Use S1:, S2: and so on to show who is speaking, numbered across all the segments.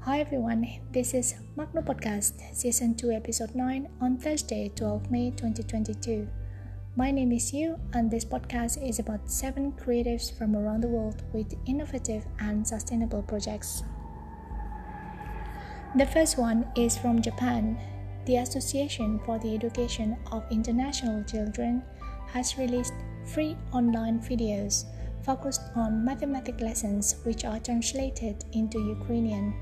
S1: Hi everyone, this is Magno Podcast, Season 2, Episode 9, on Thursday, 12 May 2022. My name is Yu, and this podcast is about seven creatives from around the world with innovative and sustainable projects. The first one is from Japan. The Association for the Education of International Children has released free online videos focused on mathematics lessons which are translated into Ukrainian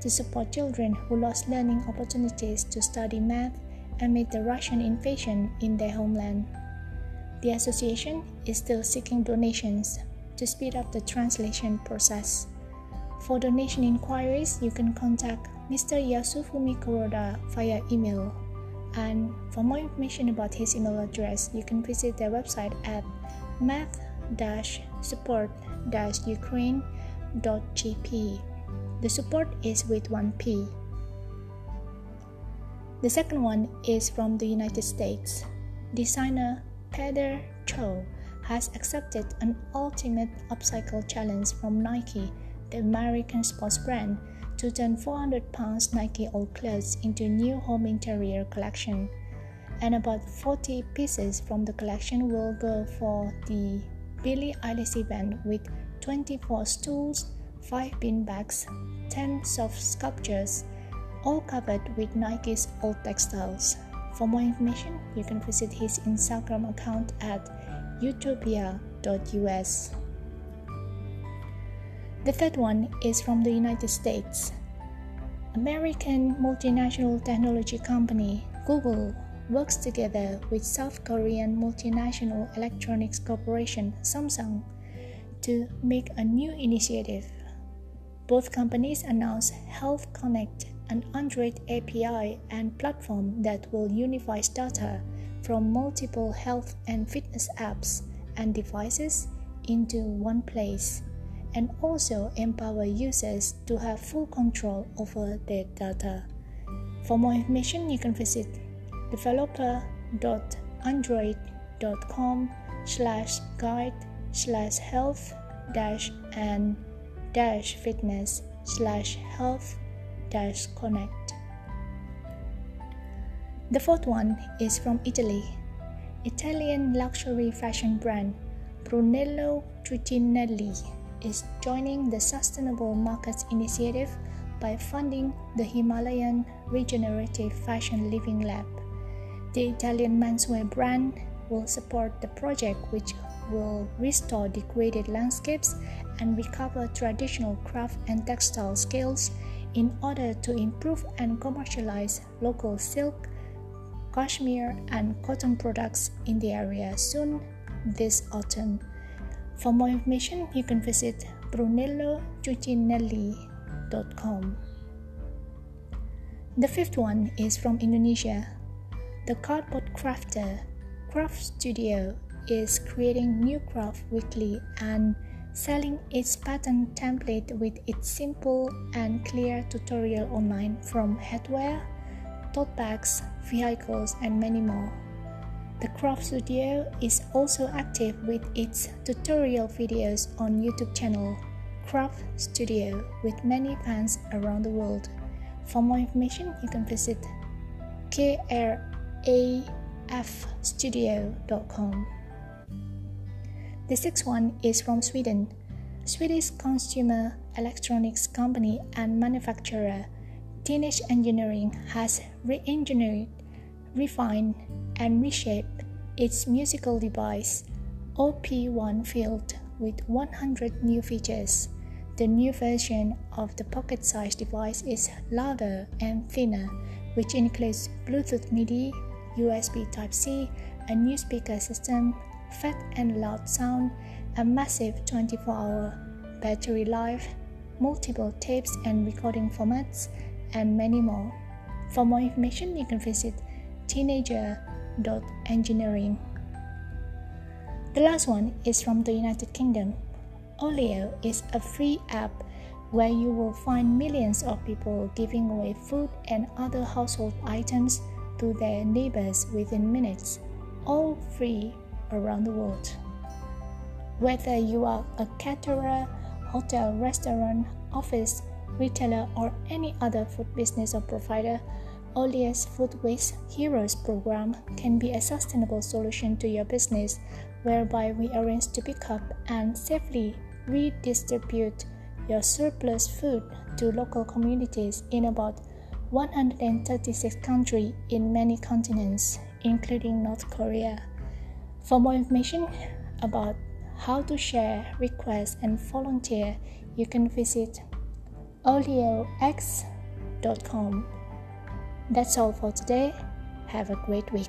S1: to support children who lost learning opportunities to study math amid the Russian invasion in their homeland. The association is still seeking donations to speed up the translation process. For donation inquiries, you can contact Mr. Yasufumi Kuroda via email. And for more information about his email address, you can visit their website at math-support-ukraine.jp. The support is with 1P. The second one is from the United States. Designer Peter Cho has accepted an ultimate upcycle challenge from Nike, the American sports brand, to turn 400 pounds Nike old clothes into new home interior collection. And about 40 pieces from the collection will go for the Billie Eilish event with 24 stools, 5 bin bags, 10 soft sculptures, all covered with Nike's old textiles. For more information, you can visit his Instagram account at utopia.us. The third one is from the United States. American multinational technology company Google works together with South Korean multinational electronics corporation Samsung to make a new initiative both companies announced Health Connect, an Android API and platform that will unify data from multiple health and fitness apps and devices into one place and also empower users to have full control over their data. For more information, you can visit developer.android.com slash guide slash health dash and dash fitness slash health dash connect. The fourth one is from Italy. Italian luxury fashion brand Brunello Cucinelli is joining the Sustainable Markets Initiative by funding the Himalayan Regenerative Fashion Living Lab. The Italian menswear brand will support the project, which will restore degraded landscapes and recover traditional craft and textile skills in order to improve and commercialize local silk, cashmere, and cotton products in the area soon this autumn. For more information, you can visit brunellocucinelli.com. The fifth one is from Indonesia. The cardboard crafter Craft Studio is creating new craft weekly and selling its pattern template with its simple and clear tutorial online from headwear, tote bags, vehicles, and many more. The Craft Studio is also active with its tutorial videos on YouTube channel Craft Studio with many fans around the world. For more information, you can visit krafstudio.com. The sixth one is from Sweden. Swedish consumer electronics company and manufacturer Teenage Engineering has re engineered, refined, and reshaped its musical device OP1 Field with 100 new features. The new version of the pocket sized device is louder and thinner, which includes Bluetooth MIDI, USB Type C, a new speaker system, fat and loud sound, a massive 24 hour battery life, multiple tapes and recording formats, and many more. For more information, you can visit teenager.engineering. The last one is from the United Kingdom. Olio is a free app where you will find millions of people giving away food and other household items to their neighbors within minutes, all free around the world. Whether you are a caterer, hotel, restaurant, office, retailer, or any other food business or provider, Olio's Food Waste Heroes program can be a sustainable solution to your business, whereby we arrange to pick up and safely redistribute your surplus food to local communities in about 136 countries in many continents, including North Korea. For more information about how to share, request, and volunteer, you can visit olioex.com. That's all for today. Have a great week.